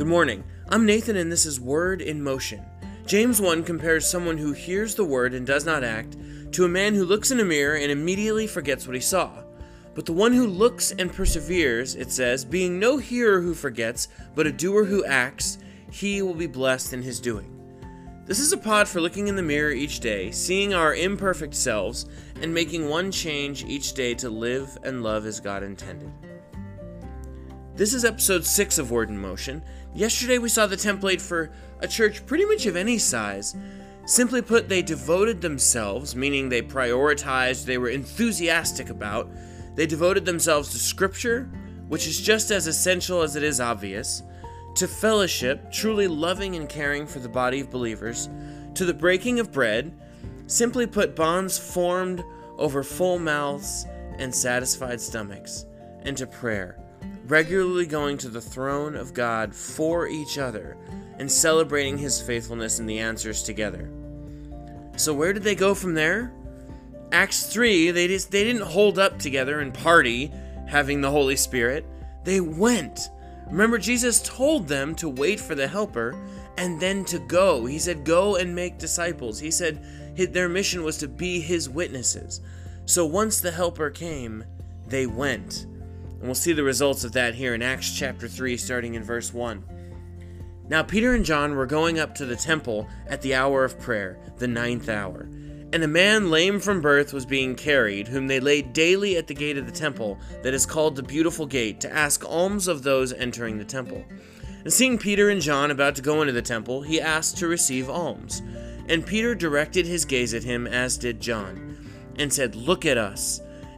Good morning. I'm Nathan, and this is Word in Motion. James 1 compares someone who hears the word and does not act to a man who looks in a mirror and immediately forgets what he saw. But the one who looks and perseveres, it says, being no hearer who forgets, but a doer who acts, he will be blessed in his doing. This is a pod for looking in the mirror each day, seeing our imperfect selves, and making one change each day to live and love as God intended. This is episode 6 of Word in Motion. Yesterday we saw the template for a church pretty much of any size. Simply put, they devoted themselves, meaning they prioritized, they were enthusiastic about, they devoted themselves to Scripture, which is just as essential as it is obvious, to fellowship, truly loving and caring for the body of believers, to the breaking of bread, simply put, bonds formed over full mouths and satisfied stomachs, and to prayer regularly going to the throne of God for each other and celebrating his faithfulness and the answers together. So where did they go from there? Acts 3, they just they didn't hold up together and party having the Holy Spirit. They went. Remember Jesus told them to wait for the helper and then to go. He said go and make disciples. He said their mission was to be his witnesses. So once the helper came, they went. And we'll see the results of that here in Acts chapter 3, starting in verse 1. Now Peter and John were going up to the temple at the hour of prayer, the ninth hour. And a man lame from birth was being carried, whom they laid daily at the gate of the temple, that is called the Beautiful Gate, to ask alms of those entering the temple. And seeing Peter and John about to go into the temple, he asked to receive alms. And Peter directed his gaze at him, as did John, and said, Look at us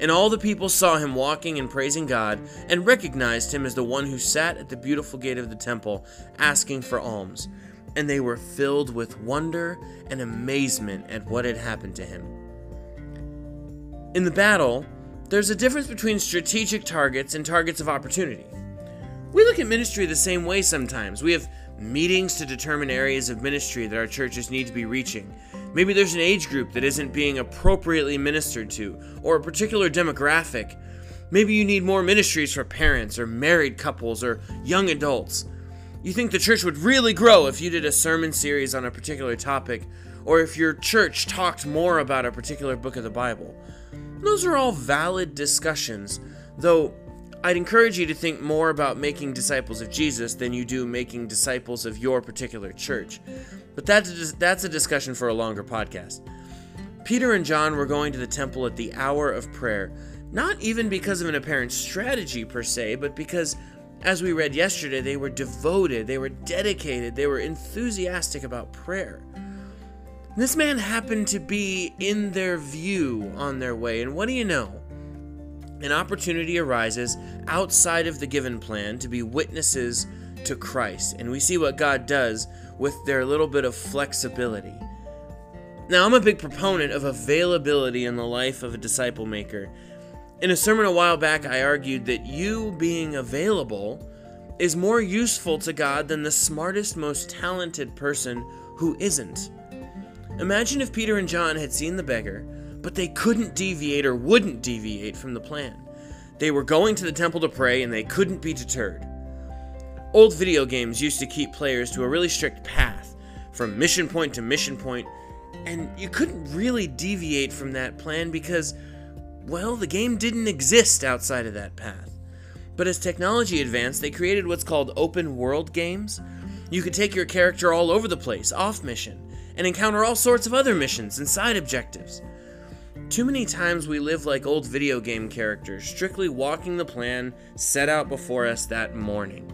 And all the people saw him walking and praising God, and recognized him as the one who sat at the beautiful gate of the temple, asking for alms. And they were filled with wonder and amazement at what had happened to him. In the battle, there's a difference between strategic targets and targets of opportunity. We look at ministry the same way sometimes. We have meetings to determine areas of ministry that our churches need to be reaching. Maybe there's an age group that isn't being appropriately ministered to, or a particular demographic. Maybe you need more ministries for parents, or married couples, or young adults. You think the church would really grow if you did a sermon series on a particular topic, or if your church talked more about a particular book of the Bible. Those are all valid discussions, though I'd encourage you to think more about making disciples of Jesus than you do making disciples of your particular church. But that's a, that's a discussion for a longer podcast. Peter and John were going to the temple at the hour of prayer, not even because of an apparent strategy per se, but because, as we read yesterday, they were devoted, they were dedicated, they were enthusiastic about prayer. This man happened to be in their view on their way, and what do you know? An opportunity arises outside of the given plan to be witnesses to Christ, and we see what God does with their little bit of flexibility. Now, I'm a big proponent of availability in the life of a disciple maker. In a sermon a while back, I argued that you being available is more useful to God than the smartest, most talented person who isn't. Imagine if Peter and John had seen the beggar, but they couldn't deviate or wouldn't deviate from the plan. They were going to the temple to pray and they couldn't be deterred. Old video games used to keep players to a really strict path, from mission point to mission point, and you couldn't really deviate from that plan because, well, the game didn't exist outside of that path. But as technology advanced, they created what's called open world games. You could take your character all over the place, off mission, and encounter all sorts of other missions and side objectives. Too many times we live like old video game characters, strictly walking the plan set out before us that morning.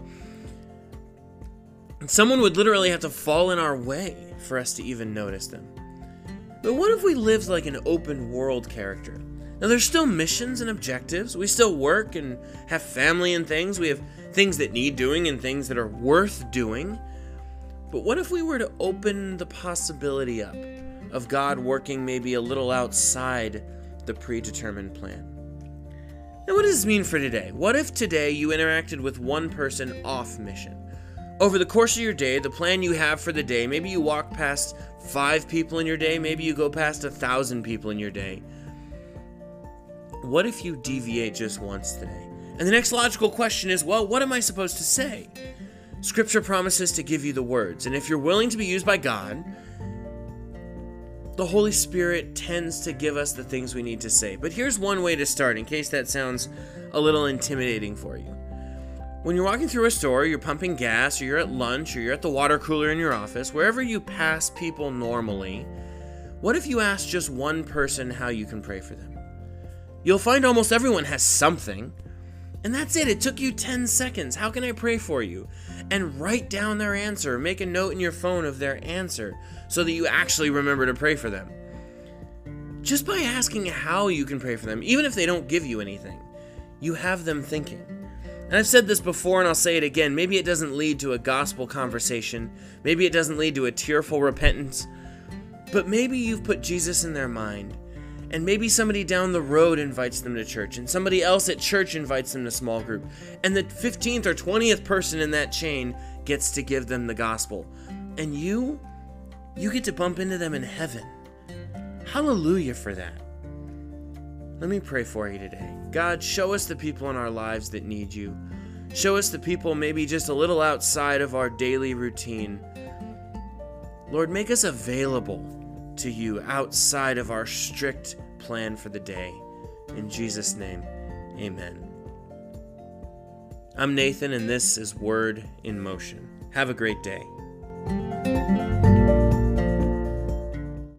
Someone would literally have to fall in our way for us to even notice them. But what if we lived like an open world character? Now, there's still missions and objectives. We still work and have family and things. We have things that need doing and things that are worth doing. But what if we were to open the possibility up of God working maybe a little outside the predetermined plan? Now, what does this mean for today? What if today you interacted with one person off mission? Over the course of your day, the plan you have for the day, maybe you walk past five people in your day, maybe you go past a thousand people in your day. What if you deviate just once today? And the next logical question is well, what am I supposed to say? Scripture promises to give you the words, and if you're willing to be used by God, the Holy Spirit tends to give us the things we need to say. But here's one way to start in case that sounds a little intimidating for you. When you're walking through a store, you're pumping gas, or you're at lunch, or you're at the water cooler in your office, wherever you pass people normally, what if you ask just one person how you can pray for them? You'll find almost everyone has something. And that's it. It took you 10 seconds. How can I pray for you? And write down their answer. Make a note in your phone of their answer so that you actually remember to pray for them. Just by asking how you can pray for them, even if they don't give you anything, you have them thinking. And I've said this before and I'll say it again. Maybe it doesn't lead to a gospel conversation. Maybe it doesn't lead to a tearful repentance. But maybe you've put Jesus in their mind and maybe somebody down the road invites them to church, and somebody else at church invites them to small group, and the 15th or 20th person in that chain gets to give them the gospel. And you, you get to bump into them in heaven. Hallelujah for that. Let me pray for you today. God, show us the people in our lives that need you. Show us the people maybe just a little outside of our daily routine. Lord, make us available to you outside of our strict plan for the day. In Jesus' name, amen. I'm Nathan, and this is Word in Motion. Have a great day.